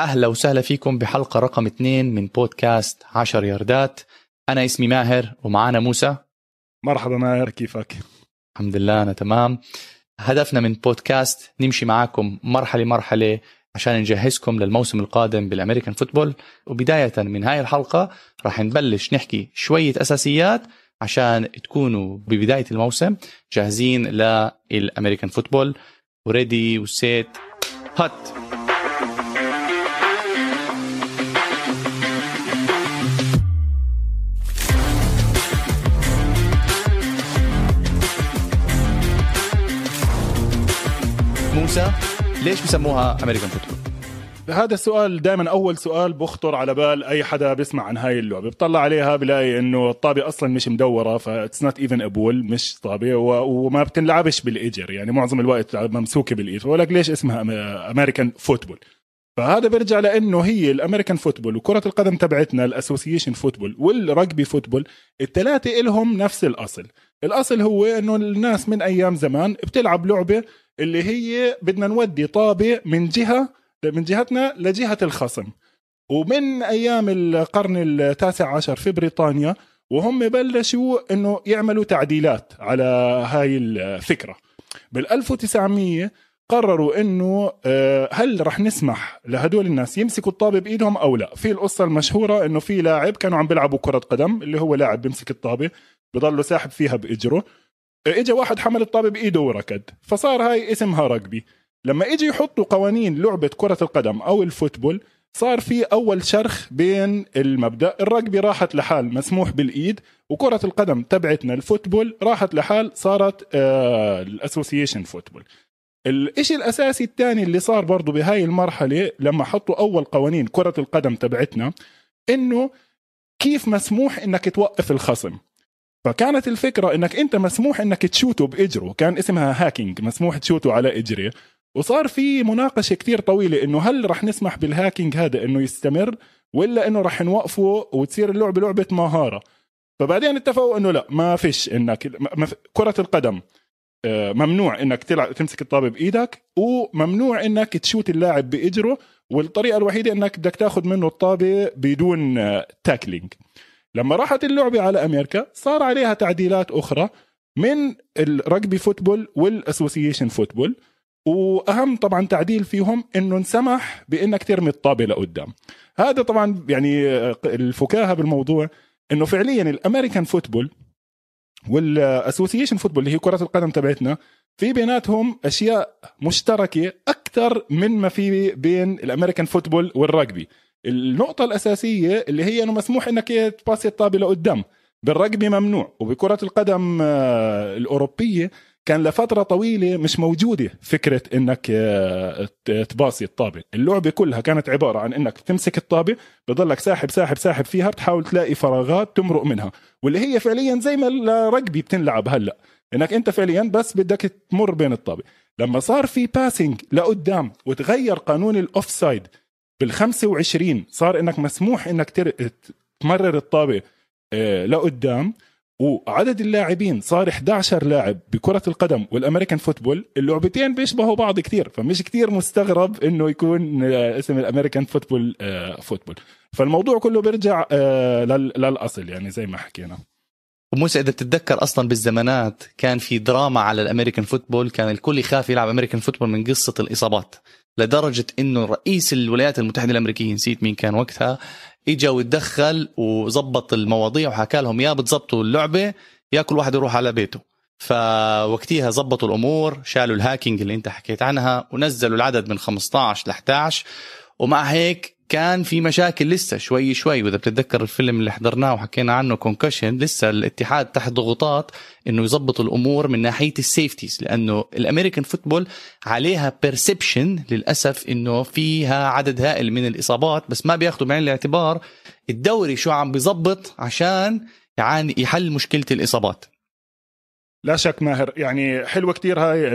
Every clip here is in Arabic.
أهلا وسهلا فيكم بحلقة رقم اثنين من بودكاست عشر ياردات. أنا اسمي ماهر ومعانا موسى. مرحبا ماهر كيفك؟ الحمد لله أنا تمام. هدفنا من بودكاست نمشي معاكم مرحلة مرحلة عشان نجهزكم للموسم القادم بال American football. وبداية من هاي الحلقة راح نبلش نحكي شوية أساسيات عشان تكونوا ببداية الموسم جاهزين لل American football. و ready و set hut موسى ليش بسموها American football؟ هذا السؤال دائما أول سؤال بخطر على بال أي حدا بيسمع عن هاي اللعبة. بيطلع عليها بلاقي إنه الطابة أصلا مش مدورة that's not even a ball مش طابة وما بتنلعبش بالاجر يعني معظم الوقت ممسوكة بالايد فبقول لك ليش اسمها American football فهذا بيرجع لأنه هي ال American football وكرة القدم تبعتنا ال association football وال rugby football الثلاثة لهم نفس الأصل. الأصل هو إنه الناس من أيام زمان بتلعب لعبة اللي هي بدنا نودي طابة من جهة من جهتنا لجهة الخصم. ومن أيام القرن التاسع عشر في بريطانيا وهم بلشوا إنه يعملوا تعديلات على هاي الفكرة. بال 1900 قرروا إنه آه، هل رح نسمح لهدول الناس يمسكوا الطابة بإيدهم أو لا؟ في القصة المشهورة إنه في لاعب كانوا عم بيلعبوا كرة قدم اللي هو لاعب بيمسك الطابة بضله ساحب فيها بإجره. اجى واحد حمل الطابة بإيده وركض فصار هاي اسمها رجبي لما أجي يحطوا قوانين لعبة كرة القدم أو الفوتبول صار في أول شرخ بين المبدأ الرجبي راحت لحال مسموح بالإيد وكرة القدم تبعتنا ال football راحت لحال صارت آه ال association football. الإشي الأساسي الثاني اللي صار برضه بهاي المرحلة لما حطوا أول قوانين كرة القدم تبعتنا إنه كيف مسموح إنك توقف الخصم. فكانت الفكرة إنك أنت مسموح إنك تشوته بإجره كان اسمها hacking مسموح تشوته على إجره. وصار في مناقشة كثير طويلة إنه هل رح نسمح بال hacking هذا إنه يستمر ولا إنه رح نوقفه وتصير اللعبة لعبة مهارة. فبعدين اتفقوا إنه لا ما فيش إنك كرة القدم ممنوع إنك تلعب تمسك الطابة بإيدك وممنوع إنك تشوت اللاعب بإجره والطريقة الوحيدة إنك بدك تاخذ منه الطابة بدون tackling لما راحت اللعبة على أمريكا صار عليها تعديلات أخرى من ال rugby football وال association football وأهم طبعا تعديل فيهم إنه انسمح بإنك ترمي الطابة لقدام. هذا طبعا يعني الفكاهة بالموضوع إنه فعليا ال American football وال association football اللي هي كرة القدم تبعتنا في بيناتهم أشياء مشتركة أكثر من ما في بين ال American football والرجبي النقطة الأساسية اللي هي إنه مسموح إنك تباسي الطابة لقدام. بالرجبي ممنوع. وبكرة القدم آه، الأوروبية كان لفترة طويلة مش موجودة فكرة إنك آه، تباصي الطابة. اللعبة كلها كانت عبارة عن إنك تمسك الطابة بضلك ساحب ساحب ساحب فيها بتحاول تلاقي فراغات تمرق منها. واللي هي فعليا زي ما الرجبي بتنلعب هلأ. إنك أنت فعليا بس بدك تمر بين الطابة. لما صار في passing لقدام وتغير قانون ال offside بال 25 صار إنك مسموح إنك تمرر الطابة آه، لقدام. وعدد اللاعبين صار 11 لاعب بكرة القدم وال American football اللعبتين بيشبهوا بعض كثير فمش كثير مستغرب إنه يكون آه، اسم ال American football آه، football. فالموضوع كله بيرجع آه، للأصل يعني زي ما حكينا. وموسى إذا بتتذكر أصلا بالزمانات كان في دراما على ال American football كان الكل يخاف يلعب American football من قصة الإصابات. لدرجة إنه رئيس الولايات المتحدة الامريكيه نسيت مين كان وقتها اجى وتدخل وظبط المواضيع وحكى لهم يا بتظبطوا اللعبة يا كل واحد يروح على بيته. فوقتها ظبطوا الأمور شالوا ال hacking اللي أنت حكيت عنها ونزلوا العدد من 15 ل 11 ومع هيك كان في مشاكل لسه شوي شوي. وإذا بتتذكر الفيلم اللي حضرناه وحكينا عنه concussion لسه الاتحاد تحت ضغوطات إنه يظبط الأمور من ناحية ال safeties لأنه ال American football عليها perception للأسف إنه فيها عدد هائل من الإصابات بس ما بياخذوا بعين الاعتبار الدوري شو عم بيظبط عشان يعني يحل مشكلة الإصابات. لا شك ماهر يعني حلوة كتير هاي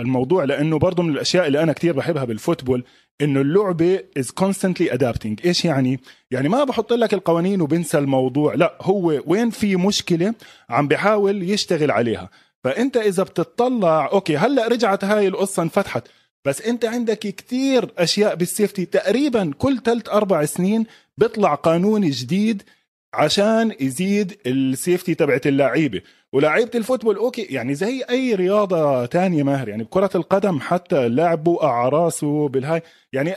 الموضوع لأنه برضه من الأشياء اللي أنا كتير بحبها بال football إنه اللعبة is constantly adapting. إيش يعني؟ يعني ما بحط لك القوانين وبنسى الموضوع. لا هو وين في مشكلة عم بحاول يشتغل عليها. فأنت إذا بتطلع okay هلأ رجعت هاي القصة انفتحت. بس أنت عندك كتير أشياء بال safety تقريبا كل ثلاث أربع سنين بيطلع قانون جديد عشان يزيد ال safety تبعت اللعيبة. ولعيبة ال football okay يعني زي أي رياضة تانية ماهر يعني بكرة القدم حتى اللاعب بوقع على راسه بال high يعني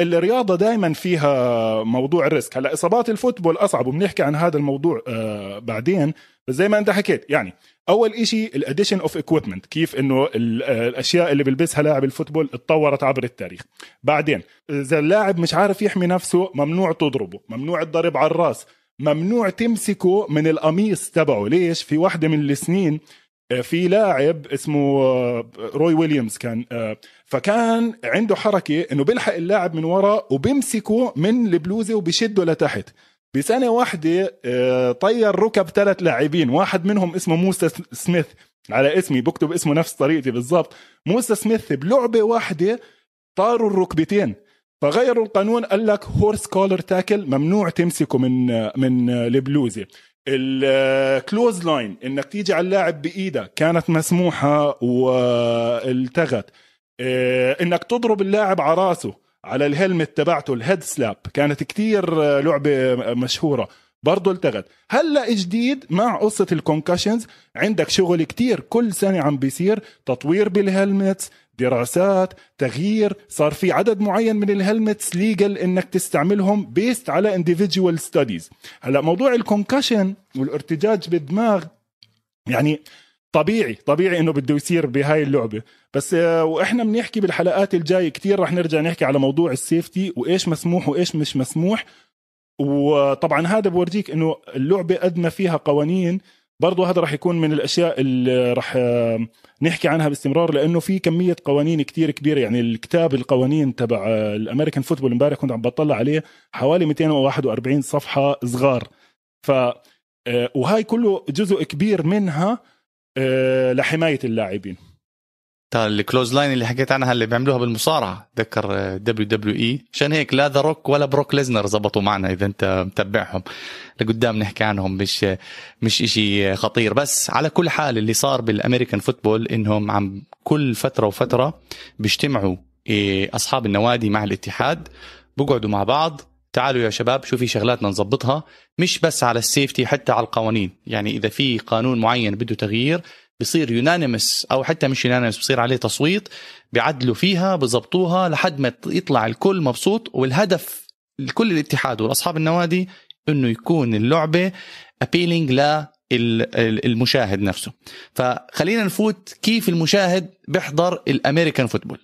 الرياضة دائما فيها موضوع ال risk. هلأ إصابات ال football أصعب وبنحكي عن هذا الموضوع آه بعدين. بس زي ما أنت حكيت يعني أول إشي ال addition of equipment كيف إنه الأشياء اللي بيلبسها لاعب الفوتبول اتطورت عبر التاريخ. بعدين إذا اللاعب مش عارف يحمي نفسه ممنوع تضربه ممنوع الضرب على الرأس. ممنوع تمسكه من القميص تبعه. ليش؟ في واحدة من السنين آه، في لاعب اسمه آه، روي ويليامز كان آه، فكان عنده حركة إنه بيلحق اللاعب من ورا وبيمسكه من البلوزة وبيشده لتحت. بسنة واحدة طير ركب ثلاث لاعبين. واحد منهم اسمه موسى سميث. على اسمي بكتب اسمه نفس طريقتي بالضبط. موسى سميث بلعبة واحدة طاروا الركبتين. فغيروا القانون قال لك horse collar tackle ممنوع تمسكه من من البلوزة. ال clothesline إنك تيجي على اللاعب بإيدك كانت مسموحة والتغت. آه، إنك تضرب اللاعب على رأسه على ال helmet تبعته ال head slap كانت كتير لعبة مشهورة. برضه التغت. هلأ جديد؟ مع قصة ال concussions عندك شغل كتير كل سنة عم بيصير تطوير بال helmets دراسات تغيير صار في عدد معين من ال helmets legal إنك تستعملهم based على individual studies هلا موضوع ال concussion والارتجاج بالدماغ يعني طبيعي طبيعي إنه بده يصير بهاي اللعبة. بس آه، وإحنا بنحكي بالحلقات الجاية كتير رح نرجع نحكي على موضوع ال safety وإيش مسموح وإيش مش مسموح. وطبعا هذا بورجيك إنه اللعبة قد ما فيها قوانين. برضو هذا راح يكون من الأشياء اللي راح آه، نحكي عنها باستمرار لأنه في كمية قوانين كتير كبيرة. يعني الكتاب القوانين تبع آه، ال American football امبارح كنت عم بطلع عليه حوالي 241 صفحة صغار. ف آه، وهاي كله جزء كبير منها لحماية اللاعبين. ال clothesline اللي حكيت عنها اللي بيعملوها بالمصارعة. ذكر WWE عشان هيك لا The Rock ولا بروك ليزنر زبطوا معنا إذا أنت متبعهم. لقدام نحكي عنهم مش مش إشي خطير. بس على كل حال اللي صار بالأمريكان فوتبول إنهم عم كل فترة وفترة بيجتمعوا إيه، أصحاب النوادي مع الاتحاد. بقعدوا مع بعض. تعالوا يا شباب شو في شغلاتنا نظبطها. مش بس على السيفتي حتى على القوانين. يعني إذا في قانون معين بده تغيير بصير يونانيمس أو حتى مش يونانيمس بصير عليه تصويت بيعدلوا فيها بظبطوها لحد ما يطلع الكل مبسوط. والهدف لكل الاتحاد والاصحاب النوادي إنه يكون اللعبة appealing للمشاهد نفسه. فخلينا نفوت كيف المشاهد بيحضر ال American football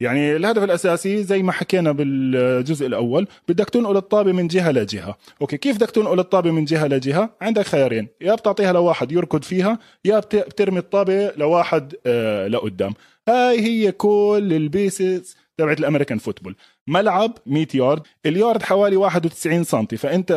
يعني الهدف الأساسي زي ما حكينا بالجزء الأول بدك تنقل الطابة من جهة لجهة. okay كيف بدك تنقل الطابة من جهة لجهة؟ عندك خيارين يا بتعطيها لواحد يركض فيها يا بترمي الطابة لواحد آه لقدام. هاي هي كل ال basis تبعت ال American football. ملعب 100 يارد اليارد حوالي 91 سم فأنت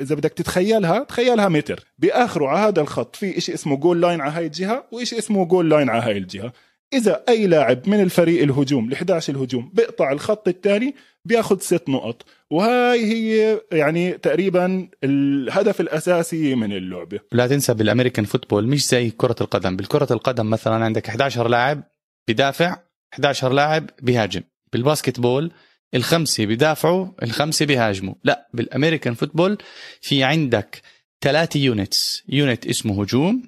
إذا بدك تتخيلها تخيلها متر. بآخره على هذا الخط في شيء اسمه goal line على هاي الجهة وشيء اسمه goal line على هاي الجهة. إذا أي لاعب من الفريق الهجوم ال 11 الهجوم بيقطع الخط الثاني بياخذ ست نقط. وهاي هي يعني تقريبا الهدف الأساسي من اللعبة. لا تنسى بال American football مش زي كرة القدم. بالكرة القدم مثلا عندك 11 لاعب بدافع 11 لاعب بيهاجم. بال basketball الخمسة بيدافعوا الخمسة بيهاجموا. لا بال American football في عندك ثلاثة units unit اسمه هجوم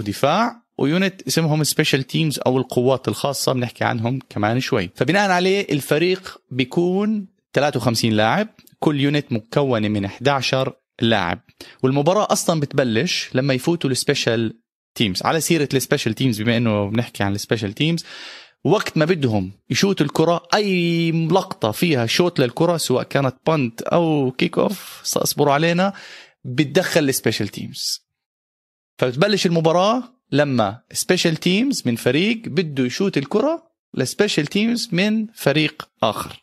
ودفاع و unit اسمهم special teams أو القوات الخاصة بنحكي عنهم كمان شوي. فبناء عليه الفريق بيكون 53 لاعب كل unit مكونة من 11 لاعب. والمباراة أصلا بتبلش لما يفوتوا ال special teams على سيرة ال special teams بما إنه بنحكي عن ال special teams وقت ما بدهم يشوتوا الكرة أي لقطة فيها شوت للكرة سواء كانت punt أو kick off اصبروا علينا بتدخل ال special teams فبتبلش المباراة لما special teams من فريق بده يشوت الكرة ل special teams من فريق آخر.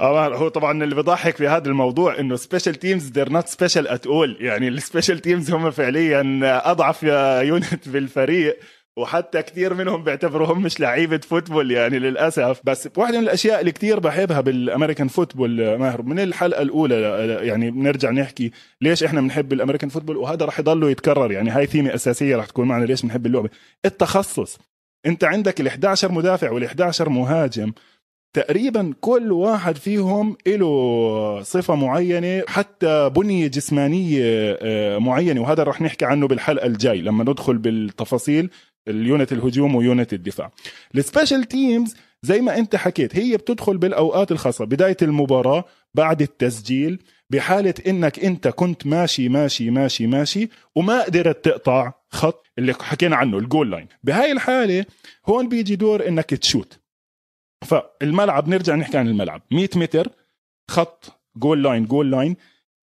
آه هو طبعا اللي بيضحك في هذا الموضوع إنه special teams they're not special at all يعني ال special teams هم فعليا أضعف unit بالفريق. وحتى كثير منهم بيعتبروهم مش لعيبة football يعني للأسف. بس واحدة من الأشياء اللي كثير بحبها بال American football ماهر من الحلقة الأولى يعني بنرجع نحكي ليش إحنا بنحب ال American football؟ وهذا رح يضله يتكرر يعني هاي ثيمة أساسية رح تكون معنا ليش بنحب اللعبة. التخصص. أنت عندك ال 11 مدافع وال 11 مهاجم. تقريبا كل واحد فيهم له صفة معينة حتى بنية جسمانية آه، معينة وهذا رح نحكي عنه بالحلقة الجاي لما ندخل بالتفاصيل. ال unit الهجوم و unit الدفاع. ال special teams زي ما انت حكيت هي بتدخل بالأوقات الخاصة بداية المباراة بعد التسجيل بحالة إنك أنت كنت ماشي ماشي ماشي ماشي وما قدرت تقطع خط اللي حكينا عنه ال goal line بهاي الحالة هون بيجي دور إنك تشوت. فالملعب نرجع نحكي عن الملعب. 100 متر خط goal line goal line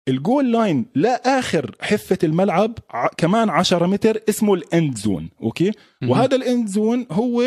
ال goal line لآخر حفة الملعب كمان 10 متر اسمه ال end zone okay. وهذا ال end zone هو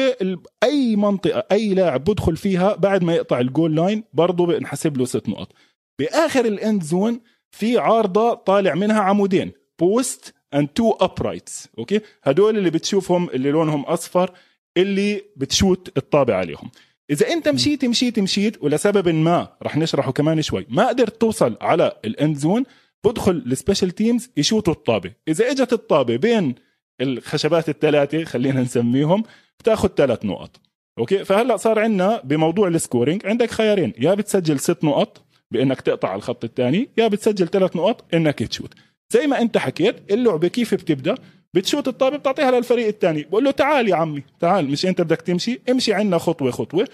أي منطقة أي لاعب بدخل فيها بعد ما يقطع ال goal line برضه بنحسب له ست نقط. بآخر ال end zone في عارضة طالع منها عمودين post and two uprights okay؟ هدول اللي بتشوفهم اللي لونهم أصفر اللي بتشوت الطابة عليهم. إذا أنت مشيت مشيت مشيت ولسبب ما رح نشرحه كمان شوي. ما قدرت توصل على ال end zone بدخل ال special teams يشوتوا الطابة. إذا إجت الطابة بين الخشبات الثلاثة خلينا نسميهم بتاخذ ثلاث نقط. okay؟ فهلأ صار عندنا بموضوع ال scoring عندك خيارين. يا بتسجل ست نقط بأنك تقطع الخط الثاني يا بتسجل ثلاث نقط إنك تشوت. زي ما أنت حكيت اللعبة كيف بتبدأ؟ بتشوت الطابة بتعطيها للفريق الثاني بقول له تعال يا عمي تعال مش انت بدك تمشي امشي عنا خطوة خطوة.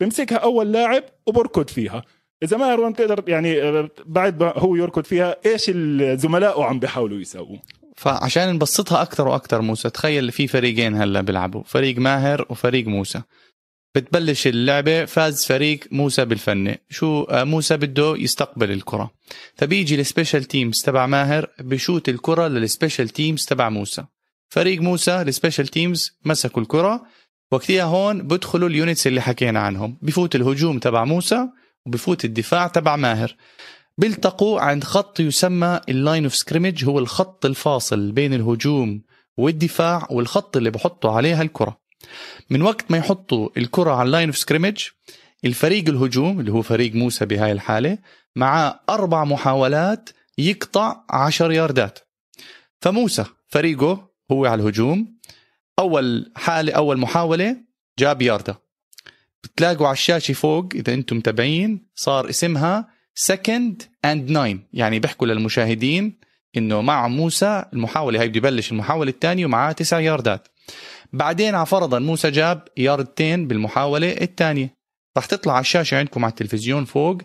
بمسكها أول لاعب وبركض فيها. إذا ما روان بتقدر يعني آه، بعد ما هو يركض فيها إيش الزملاء عم بيحاولوا يسووا فعشان نبسطها أكثر وأكثر موسى تخيل في فريقين هلا بيلعبوا فريق ماهر وفريق موسى. بتبلش اللعبة فاز فريق موسى بال ... شو آه، موسى بده يستقبل الكرة. فبيجي ال special teams تبع ماهر بشوت الكرة لل special teams تبع موسى. فريق موسى ال special teams مسكوا الكرة وقتها هون بدخلوا ال units اللي حكينا عنهم. بفوت الهجوم تبع موسى وبفوت الدفاع تبع ماهر. بيلتقوا عند خط يسمى ال line of scrimmage هو الخط الفاصل بين الهجوم والدفاع والخط اللي بحطوا عليها الكرة. من وقت ما يحطوا الكرة على ال line of scrimmage الفريق الهجوم اللي هو فريق موسى بهاي الحالة معاه أربع محاولات يقطع عشر ياردات. فموسى فريقه هو على الهجوم. أول حالة أول محاولة جاب ياردة. بتلاقوا على الشاشة فوق إذا أنتم متابعين صار اسمها second and nine يعني بيحكوا للمشاهدين إنه مع موسى المحاولة هي بده يبلش المحاولة الثانية ومعاه تسع ياردات. بعدين على فرضا موسى جاب ياردتين بالمحاولة الثانية. رح تطلع على الشاشة عندكم على التلفزيون فوق.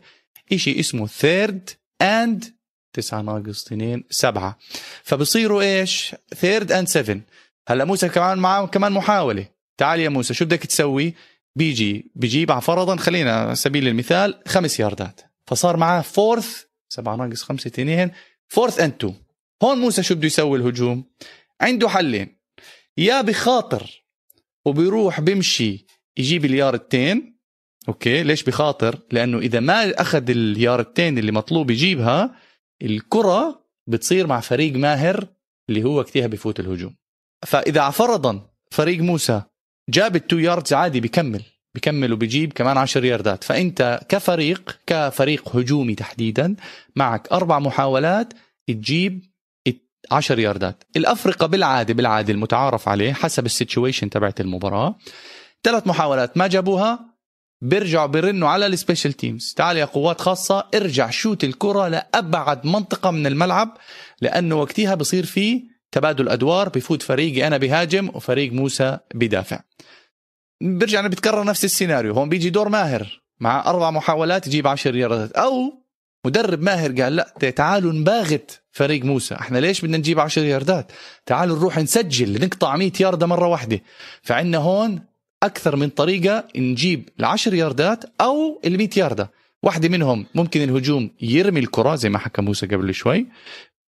إشي اسمه third and تسعة ناقص اثنين سبعة. فبصيروا إيش؟ third and seven هلا موسى كمان معاه كمان محاولة. تعال يا موسى شو بدك تسوي؟ بيجي بيجيب على فرضا خلينا على سبيل المثال خمس ياردات. فصار معاه fourth سبعة ناقص خمسة اثنين fourth and two هون موسى شو بده يسوي الهجوم؟ عنده حلين. يا بخاطر. وبيروح بيمشي يجيب الياردتين okay ليش بخاطر؟ لأنه إذا ما أخذ الياردتين اللي مطلوب يجيبها الكرة بتصير مع فريق ماهر اللي هو وقتها بفوت الهجوم. فإذا فرضا فريق موسى جاب ال two yards عادي بكمل بكمل وبيجيب كمان 10 ياردات. فأنت كفريق كفريق هجومي تحديدا معك أربع محاولات تجيب 10 ياردات. الأفرقة بالعادة بالعادة المتعارف عليه حسب ال situation تبعت المباراة. ثلاث محاولات ما جابوها. بيرجعوا بيرنوا على ال special teams. تعال يا قوات خاصة ارجع شوت الكرة لأبعد منطقة من الملعب لأنه وقتها بصير في تبادل أدوار بفوت فريقي أنا بهاجم وفريق موسى بدافع. برجع بتكرر نفس السيناريو. هون بيجي دور ماهر. مع أربع محاولات يجيب عشر ياردات. أو مدرب ماهر قال لا تعالوا نباغت فريق موسى. إحنا ليش بدنا نجيب 10 ياردات؟ تعالوا نروح نسجل نقطع 100 ياردة مرة واحدة. فعندنا هون أكثر من طريقة نجيب العشر ياردات أو ال 100 ياردة. واحدة منهم ممكن الهجوم يرمي الكرة زي ما حكى موسى قبل شوي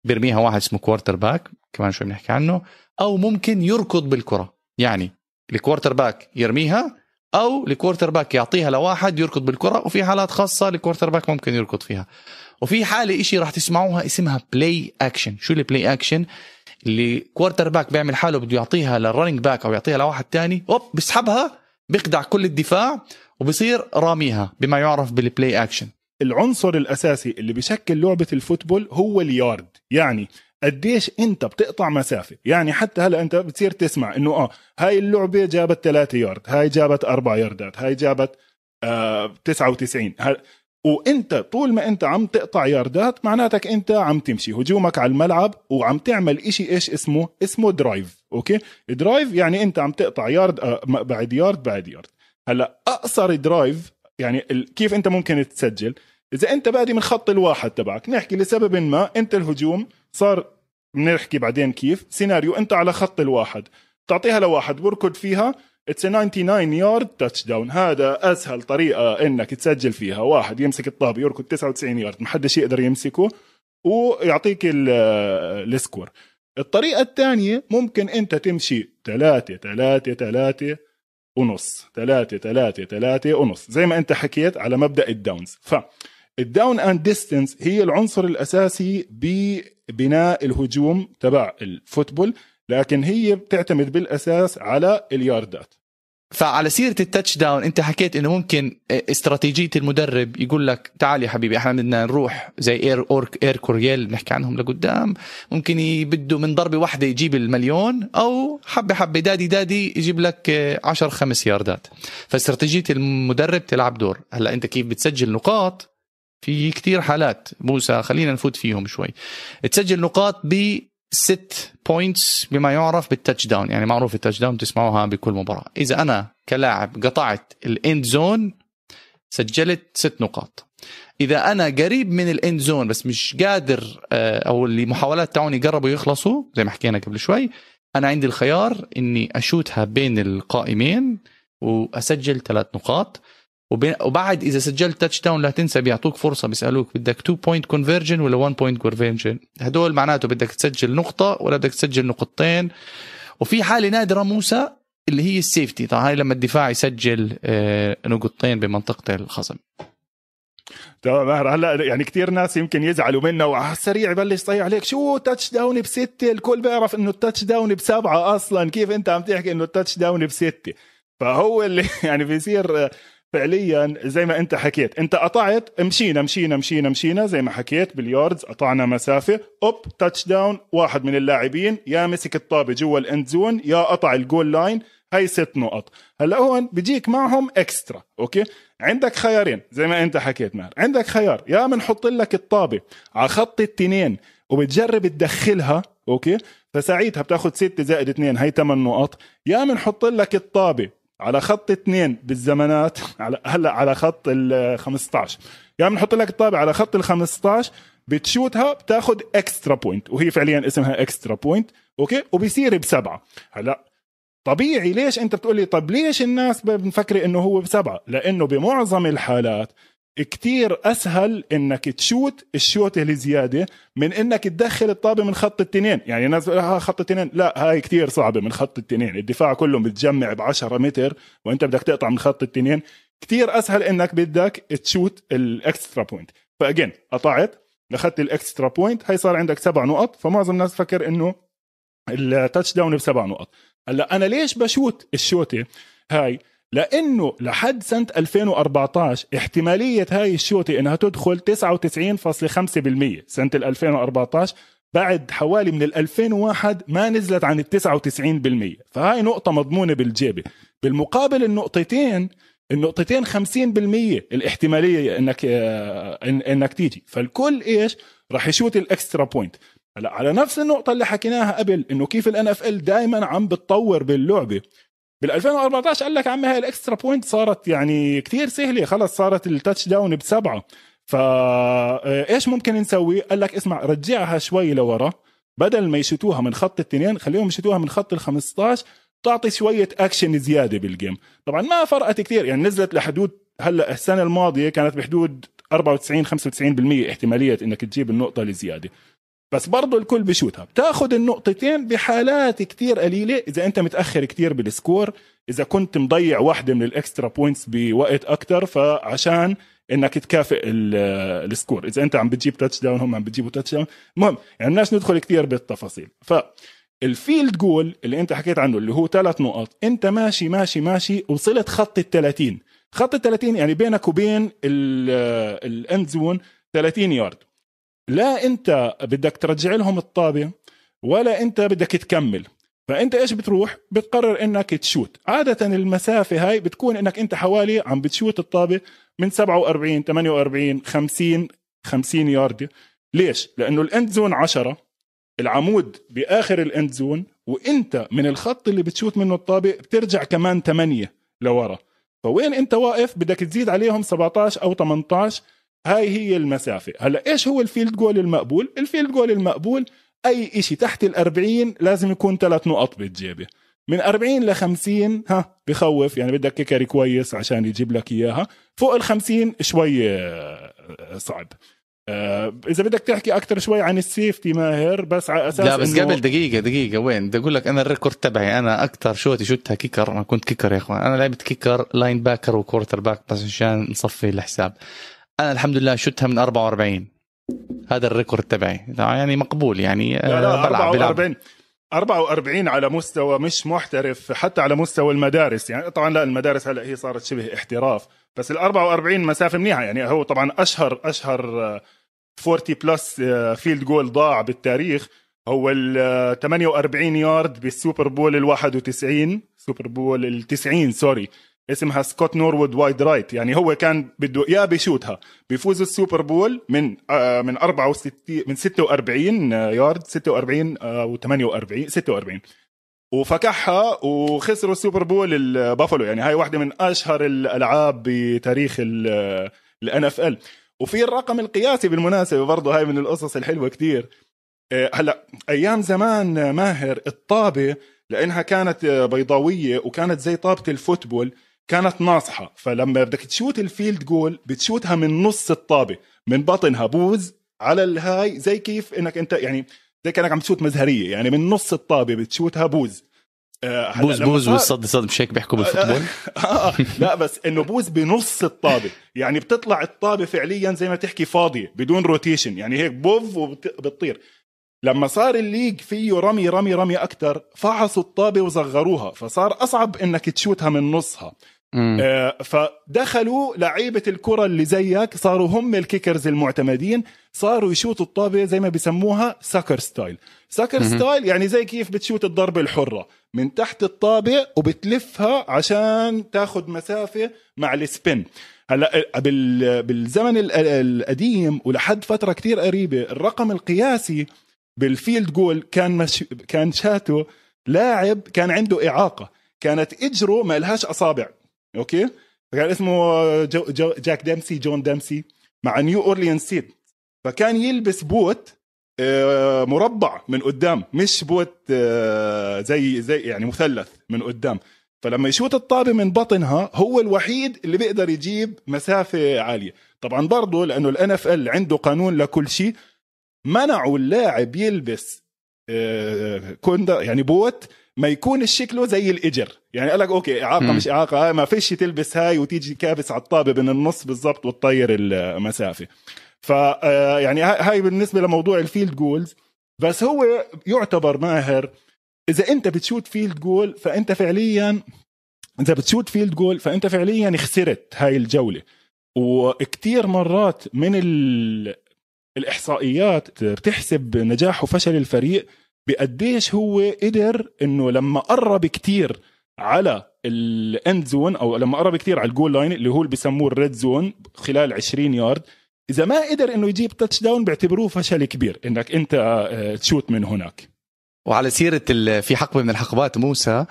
بيرميها واحد اسمه quarterback كمان شوي بنحكي عنه أو ممكن يركض بالكرة. يعني ال quarterback يرميها أو ال quarterback يعطيها لواحد يركض بالكرة وفي حالات خاصة ال quarterback ممكن يركض فيها. وفي حالة إشي راح تسمعوها اسمها play action شو ال play action اللي quarterback بيعمل حاله بده يعطيها لل running back أو يعطيها لواحد تاني أوب بيسحبها بيخدع كل الدفاع وبصير راميها بما يعرف بال play action العنصر الأساسي اللي بيشكل لعبة ال football هو اليارد. يعني قديش انت بتقطع مسافة؟ يعني حتى هلا انت بتصير تسمع إنه آه هاي اللعبة جابت 3 يارد هاي جابت 4 ياردات هاي جابت آه 99 وانت طول ما انت عم تقطع ياردات معناتك انت عم تمشي هجومك على الملعب وعم تعمل إشي إيش اسمه؟ اسمه drive okay؟ drive يعني انت عم تقطع يارد آه، بعد يارد بعد يارد. هلا أقصر drive يعني كيف انت ممكن تسجل؟ إذا انت بادي من خط الواحد تبعك نحكي لسبب ما أنت الهجوم صار بنحكي بعدين كيف. سيناريو أنت على خط الواحد. تعطيها لواحد بركض فيها. it's 99 yard touchdown هذا أسهل طريقة إنك تسجل فيها. واحد يمسك الطابة يركض 99 يارد ما حدش يقدر يمسكه. ويعطيك ال score. الطريقة الثانية ممكن أنت تمشي 3 3 3 ونص. 3 3 3 ونص. زي ما أنت حكيت على مبدأ ال downs. ف ال down and distance هي العنصر الأساسي ببناء الهجوم تبع ال football لكن هي بتعتمد بالأساس على الياردات. فعلى سيرة ال touchdown انت حكيت انه ممكن استراتيجية المدرب يقول لك تعال يا حبيبي إحنا بدنا نروح زي air work air Coryell بنحكي عنهم لقدام ممكن بده من ضربة واحدة يجيب المليون أو حبة حبة دادي دادي يجيب لك 10 خمس ياردات. فاستراتيجية المدرب تلعب دور. هلا انت كيف بتسجل نقاط في كتير حالات. موسى خلينا نفوت فيهم شوي. تسجل نقاط ب ست points بما يعرف بال touchdown يعني معروف ال touchdown تسمعوها بكل مباراة. إذا أنا كلاعب قطعت ال end zone سجلت ست نقاط. إذا أنا قريب من ال end zone بس مش قادر آه، أو اللي محاولات تاعوني قربوا يخلصوا زي ما حكينا قبل شوي أنا عندي الخيار إني أشوتها بين القائمين وأسجل ثلاث نقاط. وبعد إذا سجلت touchdown لا تنسى بيعطوك فرصة بيسألوك بدك 2 point conversion ولا 1 point conversion هدول معناته بدك تسجل نقطة ولا بدك تسجل نقطتين. وفي حالة نادرة موسى اللي هي ال safety طبعا هاي لما الدفاع يسجل آه، نقطتين بمنطقة الخصم. تمام هلا يعني كثير ناس يمكن يزعلوا منا وعلى السريع يبلش يصيح عليك. شو touchdown بستة؟ الكل بيعرف إنه ال touchdown بسبعة أصلا. كيف أنت عم تحكي إنه ال touchdown بستة؟ فهو اللي يعني بيصير فعليا زي ما أنت حكيت. أنت قطعت مشينا مشينا مشينا مشينا زي ما حكيت بال yards قطعنا مسافة. أوب touchdown واحد من اللاعبين. يا مسك الطابة جوا ال end zone يا قطع ال goal line هاي ست نقط. هلأ هون بيجيك معهم extra okay؟ عندك خيارين زي ما أنت حكيت ماهر عندك خيار. يا بنحط لك الطابة على خط التنين وبتجرب تدخلها okay؟ فساعتها بتاخذ 6 زائد 2 هي 8 نقط. يا بنحط لك الطابة على خط اثنين بالزمانات. على هلا على خط ال 15 يا يعني بنحط لك الطابة على خط ال 15 بتشوتها بتاخذ extra point وهي فعليا اسمها extra point okay؟ وبيصير بسبعة. هلا طبيعي ليش أنت بتقول لي طب ليش الناس بنفكر إنه هو بسبعة؟ لأنه بمعظم الحالات كتير أسهل إنك تشوت الشوت اللي زيادة من إنك تدخل الطابة من خط التنين. يعني ناس ها خط التنين. لا هاي كتير صعبة من خط التنين. الدفاع كله بتجمع ب 10 متر وأنت بدك تقطع من خط التنين. كتير أسهل إنك بدك تشوت ال extra point. فأجين قطعت أخذت ال extra point. هاي صار عندك سبع نقط. فمعظم الناس فكر إنه ال touchdown بسبع نقط. هلأ أنا ليش بشوت الشوطه هاي لأنه لحد سنة 2014 احتمالية هاي الشوطه إنها تدخل 99.5% سنة 2014 بعد حوالي من ال 2001 ما نزلت عن ال 99% فهاي نقطة مضمونة بالجيبة. بالمقابل النقطتين النقطتين 50% الاحتمالية إنك آه، إنك تيجي. فالكل إيش؟ راح يشوت ال extra point. هلا على نفس النقطة اللي حكيناها قبل إنه كيف ال NFL دائما عم بتطور باللعبة؟ بال 2014 قال لك عمي هاي ال extra point صارت يعني كثير سهلة. خلص صارت ال touchdown بسبعة. فا آه، إيش ممكن نسوي؟ قال لك اسمع رجعها شوي لورا. بدل ما يشتوها من خط التنين خليهم يشتوها من خط ال 15 تعطي شوية اكشن زيادة بال game طبعا ما فرقت كثير يعني نزلت لحدود هلأ السنة الماضية كانت بحدود 94 95% احتمالية إنك تجيب النقطة الزياده بس برضه الكل بشوتها بتاخذ النقطتين بحالات كتير قليلة. إذا أنت متأخر كتير بال score إذا كنت مضيع واحدة من ال extra points بوقت أكتر فعشان إنك تكافئ ال score. إذا أنت عم بتجيب touchdown هم عم بتجيبوا touchdown المهم يعني الناس ندخل كتير بالتفاصيل. ف ال field goal اللي أنت حكيت عنه اللي هو ثلاث نقط أنت ماشي ماشي ماشي وصلت خط ال 30 خط ال 30 يعني بينك وبين ال end zone 30 يارد لا انت بدك ترجع لهم الطابة ولا انت بدك تكمل. فأنت إيش بتروح؟ بتقرر إنك تشوت. عادة المسافة هاي بتكون إنك أنت حوالي عم بتشوت الطابة من 47 48 50 50 ياردة. ليش؟ لأنه ال end zone 10 العمود بآخر ال end zone وإنت من الخط اللي بتشوت منه الطابة بترجع كمان 8 لورا. فوين أنت واقف؟ بدك تزيد عليهم 17 أو 18 هاي هي المسافة. هلا إيش هو ال field goal المقبول؟ ال field goal المقبول أي إشي تحت ال 40 لازم يكون ثلاث نقط بالجيبة. من 40 ل 50 ها بخوف يعني بدك kicker كويس عشان يجيب لك إياها. فوق ال 50 شوي آه، صعب. آه، إذا بدك تحكي أكثر شوي عن ال safety ماهر بس على أساس لا بس قبل دقيقة دقيقة وين؟ بدي أقول لك أنا ال record تبعي أنا أكثر شوتي شوتها kicker؟ أنا كنت kicker يا إخوان. أنا لعبت kicker linebacker و quarterback بس عشان نصفي الحساب. أنا الحمد لله شوتها من 44 هذا ال record تبعي. يعني مقبول يعني لا لا 44 44 على مستوى مش محترف حتى على مستوى المدارس. يعني طبعا لا المدارس هلا هي صارت شبه احتراف. بس ال 44 مسافة منيحة. يعني هو طبعا أشهر أشهر 40 plus field goal ضاع بالتاريخ. هو ال 48 يارد بال Super Bowl ال 91 Super Bowl ال 90 sorry. اسمها سكوت نوروود wide right. يعني هو كان بده يا بيشوتها. بيفوز ال Super Bowl من آه من 64 من 46 يارد 46 و 48 46 وفكحها وخسروا ال Super Bowl البافلو يعني هاي واحدة من أشهر الألعاب بتاريخ ال NFL وفي الرقم القياسي بالمناسبة برضه هاي من القصص الحلوة كتير. آه، هلا أيام زمان ماهر الطابة لأنها كانت بيضاوية وكانت زي طابة ال football كانت ناصحة. فلما بدك تشوت ال field goal بتشوتها من نص الطابة من بطنها. بوز على الهاي زي كيف إنك أنت يعني زي كأنك عم تشوت مزهرية. يعني من نص الطابة بتشوتها بوز. آه بوز بوز والصد صد مش هيك بيحكوا بال football؟ آه, آه. لا بس إنه بوز بنص الطابة. يعني بتطلع الطابة فعليا زي ما تحكي فاضية بدون rotation يعني هيك بوف وبتطير لما صار ال league فيه رمي رمي رمي أكثر فحصوا الطابة وصغروها. فصار أصعب إنك تشوتها من نصها. آه فدخلوا لعيبة الكرة اللي زيك صاروا هم ال kickers المعتمدين صاروا يشوتوا الطابة زي ما بيسموها soccer style soccer style يعني زي كيف بتشوت الضربة الحرة. من تحت الطابة وبتلفها عشان تاخذ مسافة مع ال spin. هلا بالزمن القديم ولحد فترة كتير قريبة الرقم القياسي بال field goal كان مش كان شاتو لاعب كان عنده إعاقة. كانت إجره ما لهاش أصابع. أوكي؟ كان اسمه جو جو جاك ديمبسي جون ديمبسي مع New Orleans Saints فكان يلبس boot آه، مربع من قدام مش boot آه، زي زي يعني مثلث من قدام. فلما يشوت الطابة من بطنها هو الوحيد اللي بيقدر يجيب مسافة عالية. طبعا برضه لأنه ال NFL عنده قانون لكل شيء. منعوا اللاعب يلبس آه، كوندا يعني boot ما يكون شكله زي الإجر. يعني قال لك أوكي إعاقة مش إعاقة ما فيش تلبس هاي وتيجي كابس على الطابة من النص بالضبط وتطير المسافة. ف آه، يعني هاي بالنسبة لموضوع ال field goals بس هو يعتبر ماهر. إذا أنت بتشوت field goal فأنت فعليا إذا بتشوت field goal فأنت فعليا خسرت هاي الجولة. وكتير مرات من ال... الإحصائيات بتحسب نجاح وفشل الفريق بقديش هو قدر إنه لما قرب كتير على ال end zone أو لما قرب كتير على ال goal line اللي هو اللي بسموه ال red zone خلال 20 يارد إذا ما قدر إنه يجيب touchdown بيعتبروه فشل كبير إنك أنت آه، تشوت من هناك. وعلى سيرة في حقبة من الحقبات موسى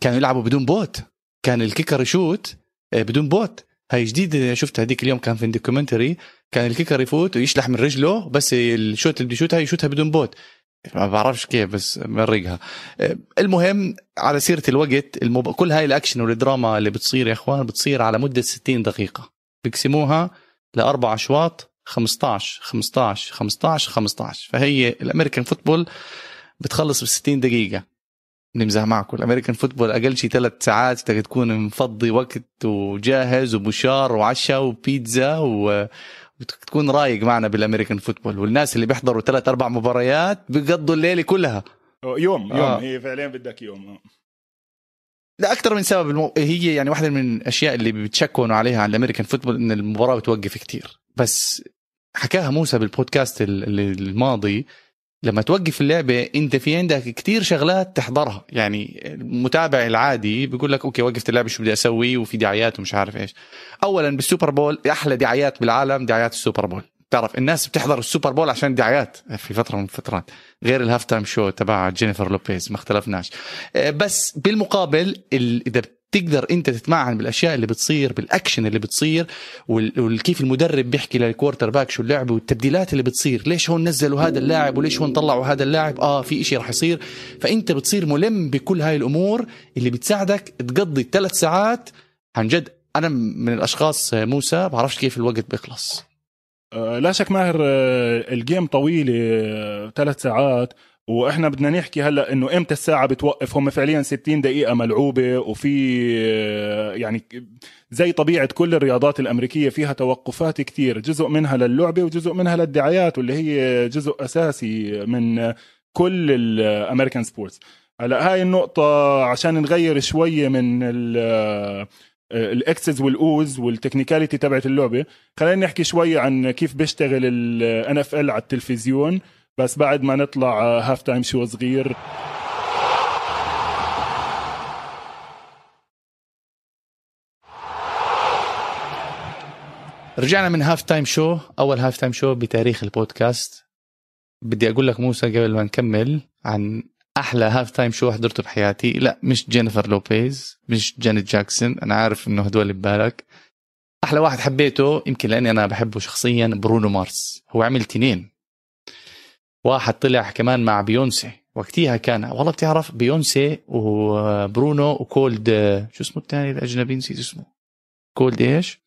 كانوا يلعبوا بدون boot. كان ال kicker يشوت آه، بدون boot. هاي جديد شفتها هذيك اليوم كان في ال documentary. كان ال kicker يفوت ويشلح من رجله بس الشوت اللي بده يشوتها يشوتها بدون boot. ما بعرفش كيف بس مرقها. المهم على سيرة الوقت المب... كل هاي الأكشن والدراما اللي بتصير يا إخوان بتصير على مدة 60 دقيقة. بيقسموها لأربع أشواط 15 15 15 15 فهي ال American football بتخلص ب 60 دقيقة. نمزح معكم. ال American football أقل شيء ثلاث ساعات تقدر تكون مفضي وقت وجاهز وبوشار وعشاء وبيتزا و... وتكون رايق معنا بال American football والناس اللي بيحضروا ثلاث أربع مباريات بيقضوا الليلة كلها يوم يوم آه. هي فعليا بدك يوم آه. لا أكثر من سبب المو... هي يعني واحدة من الأشياء اللي بيشكوا عليها على ال American football إن المباراة بتوقف كثير بس حكاها موسى بالبودكاست الماضي لما توقف اللعبة أنت في عندك كتير شغلات تحضرها. يعني المتابع العادي بيقول لك أوكي وقفت اللعبة شو بدي أسوي؟ وفي دعايات ومش عارف إيش. اولا بال Super Bowl أحلى دعايات بالعالم دعايات ال Super Bowl. تعرف الناس بتحضر ال Super Bowl عشان دعايات. في فترة من الفترات. غير ال halftime show تبع جينيفر لوبيز ما اختلفناش. آه، بس بالمقابل إذا تقدر انت تتمعن بالأشياء اللي بتصير بالأكشن اللي بتصير وكيف المدرب بيحكي لل quarterback شو اللعب والتبديلات اللي بتصير. ليش هون نزلوا هذا اللاعب وليش هون طلعوا هذا اللاعب؟ آه في إشي راح يصير. فأنت بتصير ملم بكل هاي الأمور اللي بتساعدك تقضي ثلاث ساعات. عن جد أنا من الأشخاص موسى بعرفش كيف الوقت بيخلص. آه، لا شك ماهر آه، ال game طويله آه، ثلاث ساعات. وإحنا بدنا نحكي هلا انه إمتى الساعة بتوقف؟ هم فعليا 60 دقيقة ملعوبة وفي يعني زي طبيعة كل الرياضات الأمريكية فيها توقفات كثير جزء منها للعبة وجزء منها للدعايات واللي هي جزء أساسي من كل ال American sports. هلا هاي النقطة عشان نغير شوية من ال X's وال O's وال technicality تبعت اللعبة. خلينا نحكي شوي عن كيف بيشتغل ال NFL على التلفزيون. بس بعد ما نطلع halftime show صغير. رجعنا من halftime show أول halftime show بتاريخ البودكاست. بدي أقول لك موسى قبل ما نكمل عن أحلى halftime show حضرته بحياتي. لا مش جينيفر لوبيز مش جانيت جاكسون أنا عارف إنه هدول ببالك. أحلى واحد حبيته يمكن لأني أنا بحبه شخصيا برونو مارس. هو عمل تنين. واحد طلع كمان مع بيونسي. وقتها كان والله بتعرف بيونسي وبرونو و Cold شو اسمه الثاني الأجنبي نسيت اسمه. Cold إيش؟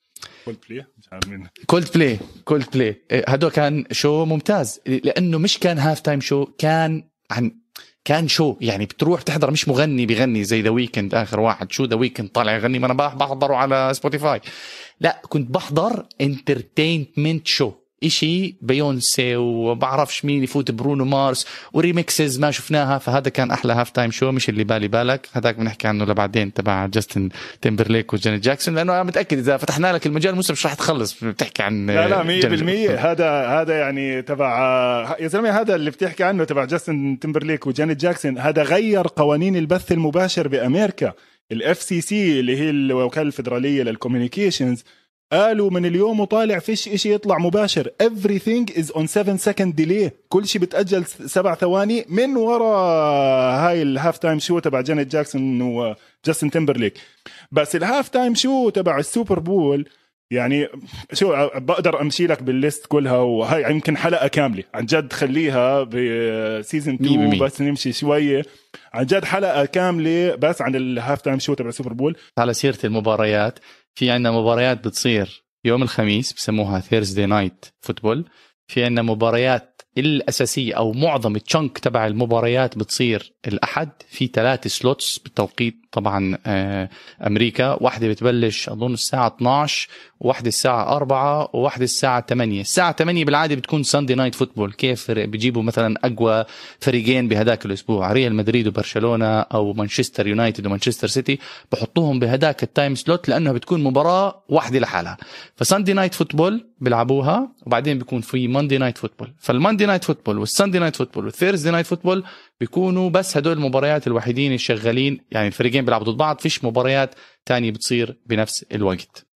كولد بلاي مش عارف مين. Coldplay Coldplay. هذا كان show ممتاز لأنه مش كان halftime show كان عن كان show يعني بتروح تحضر مش مغني بيغني زي The Weeknd آخر واحد. شو The Weeknd طالع يغني ما أنا بحضره على سبوتيفاي لا كنت بحضر entertainment show إشي بيونسي وبعرفش مين يفوت برونو مارس و remixes ما شفناها فهذا كان أحلى halftime show مش اللي بالي بالك. هذاك بنحكي عنه لبعدين تبع جاستن تيمبرليك وجانيت جاكسون لأنه أنا متأكد إذا فتحنا لك المجال موسى مش راح تخلص بتحكي عن لا لا 100% هذا هذا يعني تبع يا زلمة هذا اللي بتحكي عنه تبع جاستن تيمبرليك وجانيت جاكسون. هذا غير قوانين البث المباشر بأمريكا. ال FCC اللي هي الوكالة الفدراليه لل communications قالوا من اليوم وطالع فيش إشي يطلع مباشر. Everything is on 7 second delay. كل شيء بتأجل سبع ثواني من ورا هاي ال halftime show تبع جانيت جاكسون وجاستن تيمبرليك بس ال halftime show تبع ال Super Bowl يعني شو بقدر أمشي لك بال list كلها وهي يمكن حلقة كاملة. عن جد خليها ب season 2 بس نمشي شوية. عن جد حلقة كاملة بس عن ال halftime show تبع ال Super Bowl. على سيرة المباريات. في عندنا مباريات بتصير يوم الخميس بسموها Thursday Night Football في عندنا مباريات الأساسية أو معظم ال chunk تبع المباريات بتصير الأحد. في ثلاث slots بالتوقيت طبعا آه، أمريكا. واحدة بتبلش أظن الساعة 12 وواحده الساعة 4 وواحده الساعة 8 الساعة 8 بالعادة بتكون Sunday Night Football كيف بيجيبوا مثلا أقوى فريقين بهداك الأسبوع؟ ريال مدريد وبرشلونة أو مانشستر يونايتد ومانشستر سيتي. بحطوهم بهداك ال time slot لأنها بتكون مباراة واحدة لحالها. ف Sunday Night Football بيلعبوها وبعدين بيكون في Monday Night Football فال Monday Night Football وال Sunday Night Football وال Thursday Night Football بيكونوا بس هدول المباريات الوحيدين الشغالين يعني الفريقين بيلعبوا ضد بعض فيش مباريات تانية بتصير بنفس الوقت.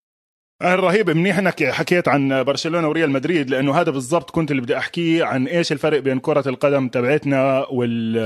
رهيب منيح إنك حكيت عن برشلونة وريال مدريد لأنه هذا بالضبط كنت اللي بدي أحكيه عن إيش الفرق بين كرة القدم تبعتنا وال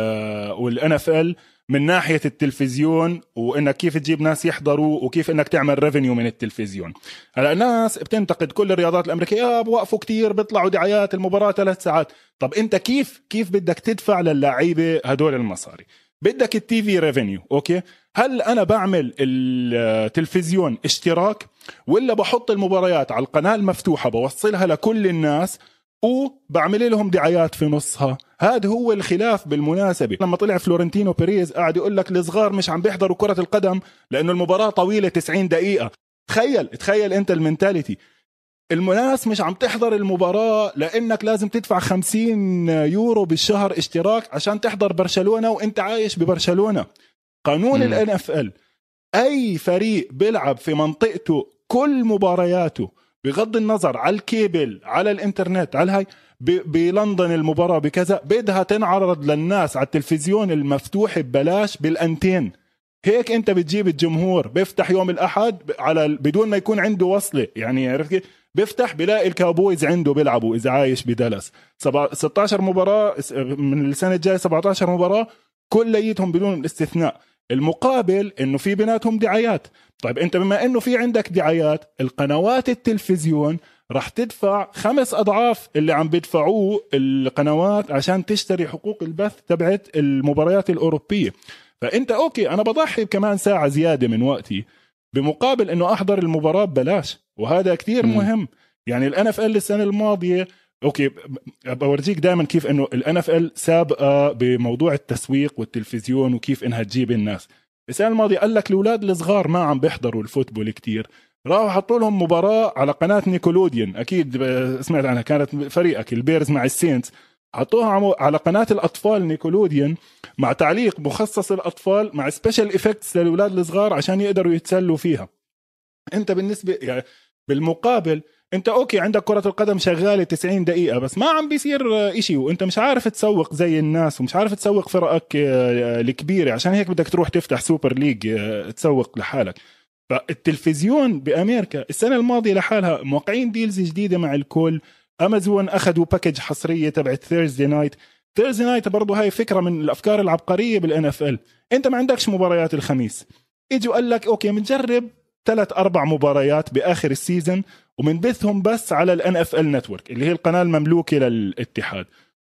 وال NFL من ناحية التلفزيون وإنك كيف تجيب ناس يحضروا وكيف إنك تعمل revenue من التلفزيون. هلا الناس بتنتقد كل الرياضات الأمريكية آه بوقفوا كتير بيطلعوا دعايات المباراة ثلاث ساعات. طب أنت كيف كيف بدك تدفع للعيبة هدول المصاري؟ بدك ال TV revenue okay؟ هل أنا بعمل التلفزيون اشتراك ولا بحط المباريات على القناة المفتوحة بوصلها لكل الناس وبعمل لهم دعايات في نصها؟ هذا هو الخلاف بالمناسبة. لما طلع فلورنتينو بيريز قاعد يقول لك الصغار مش عم بيحضروا كرة القدم لأنه المباراة طويلة 90 دقيقة. تخيل تخيل أنت ال mentality. الناس مش عم تحضر المباراة لأنك لازم تدفع 50 يورو بالشهر اشتراك عشان تحضر برشلونة وأنت عايش ببرشلونة. قانون ال NFL. أي فريق بيلعب في منطقته كل مبارياته بغض النظر على الكيبل على الإنترنت على هاي بلندن المباراة بكذا. بدها تنعرض للناس على التلفزيون المفتوح ببلاش بالأنتين. هيك أنت بتجيب الجمهور. بيفتح يوم الأحد على بدون ما يكون عنده وصلة. يعني عرفت كيف؟ بيفتح بلاقي ال Cowboys عنده بيلعبوا إذا عايش بدالاس 16 مباراة من السنة الجاية 17 مباراة. كليتهم بدون استثناء. المقابل إنه في بيناتهم دعايات. طيب أنت بما إنه في عندك دعايات القنوات التلفزيون راح تدفع خمس أضعاف اللي عم بيدفعوه القنوات عشان تشتري حقوق البث تبعت المباريات الأوروبية. فأنت okay أنا بضحي كمان ساعة زيادة من وقتي بمقابل إنه أحضر المباراة ببلاش وهذا كثير مهم. يعني ال NFL السنة الماضية okay بورجيك دائما كيف إنه ال NFL سابقة بموضوع التسويق والتلفزيون وكيف إنها تجيب الناس. السنة الماضية قال لك الأولاد الصغار ما عم بيحضروا ال football كتير. راحوا حطوا لهم مباراة على قناة Nickelodeon أكيد سمعت عنها كانت فريقك ال Bears مع ال Saints حطوها على قناة الأطفال Nickelodeon مع تعليق مخصص الاطفال مع special effects للأولاد الصغار عشان يقدروا يتسلوا فيها. أنت بالنسبة يعني بالمقابل أنت okay عندك كرة القدم شغالة 90 دقيقة بس ما عم بيصير إشي وأنت مش عارف تسوق زي الناس ومش عارف تسوق فرقك آه، الكبيرة عشان هيك بدك تروح تفتح Super League آه، تسوق لحالك. فالتلفزيون بأمريكا السنة الماضية لحالها موقعين deals جديدة مع الكل. أمازون أخذوا package حصرية تبعت Thursday Night Thursday Night برضه هاي فكرة من الأفكار العبقرية بال NFL أنت ما عندكش مباريات الخميس. إجوا قال لك okay بنجرب ثلاث أربع مباريات بآخر ال season ومنبثهم بس على ال NFL Network اللي هي القناة المملوكة للاتحاد.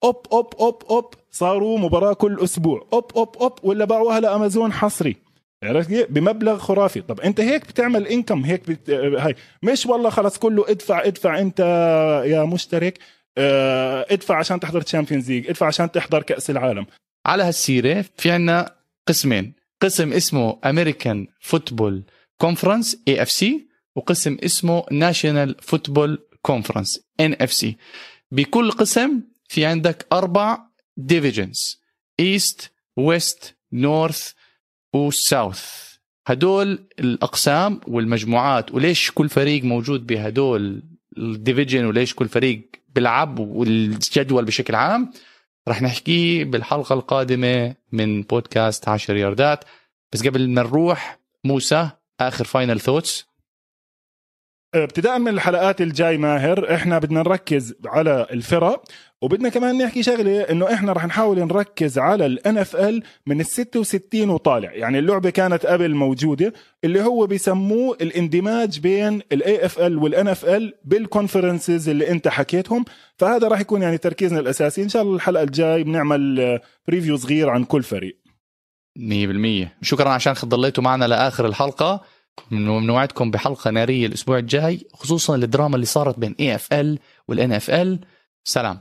up up up up صاروا مباراة كل أسبوع. up up up ولا باعوها لأمازون حصري. عرفت كيف؟ بمبلغ خرافي. طب أنت هيك بتعمل انكم هيك بت... هاي. مش والله خلص كله ادفع ادفع أنت يا مشترك آه ادفع عشان تحضر Champions League ادفع عشان تحضر كأس العالم. على هالسيرة في عنا قسمين. قسم اسمه American Football Conference AFC وقسم اسمه National Football Conference NFC بكل قسم في عندك أربع divisions East West North و South. هدول الأقسام والمجموعات وليش كل فريق موجود بهدول ال division وليش كل فريق بيلعب والجدول بشكل عام؟ رح نحكيه بالحلقة القادمة من بودكاست 10 ياردات. بس قبل ما نروح موسى آخر final thoughts ابتداء من الحلقات الجاي ماهر إحنا بدنا نركز على الفرق وبدنا كمان نحكي شغلة إنه إحنا رح نحاول نركز على ال NFL من ال 66 وطالع. يعني اللعبة كانت قبل موجودة اللي هو بيسموه الاندماج بين ال AFL وال NFL بال conferences اللي أنت حكيتهم. فهذا راح يكون يعني تركيزنا الأساسي. إن شاء الله الحلقة الجاي بنعمل preview صغير عن كل فريق. 100% شكرا عشان ضليتوا معنا لآخر الحلقة. بنوعدكم بحلقة نارية الأسبوع الجاي خصوصا الدراما اللي صارت بين AFL والان اف ال سلام.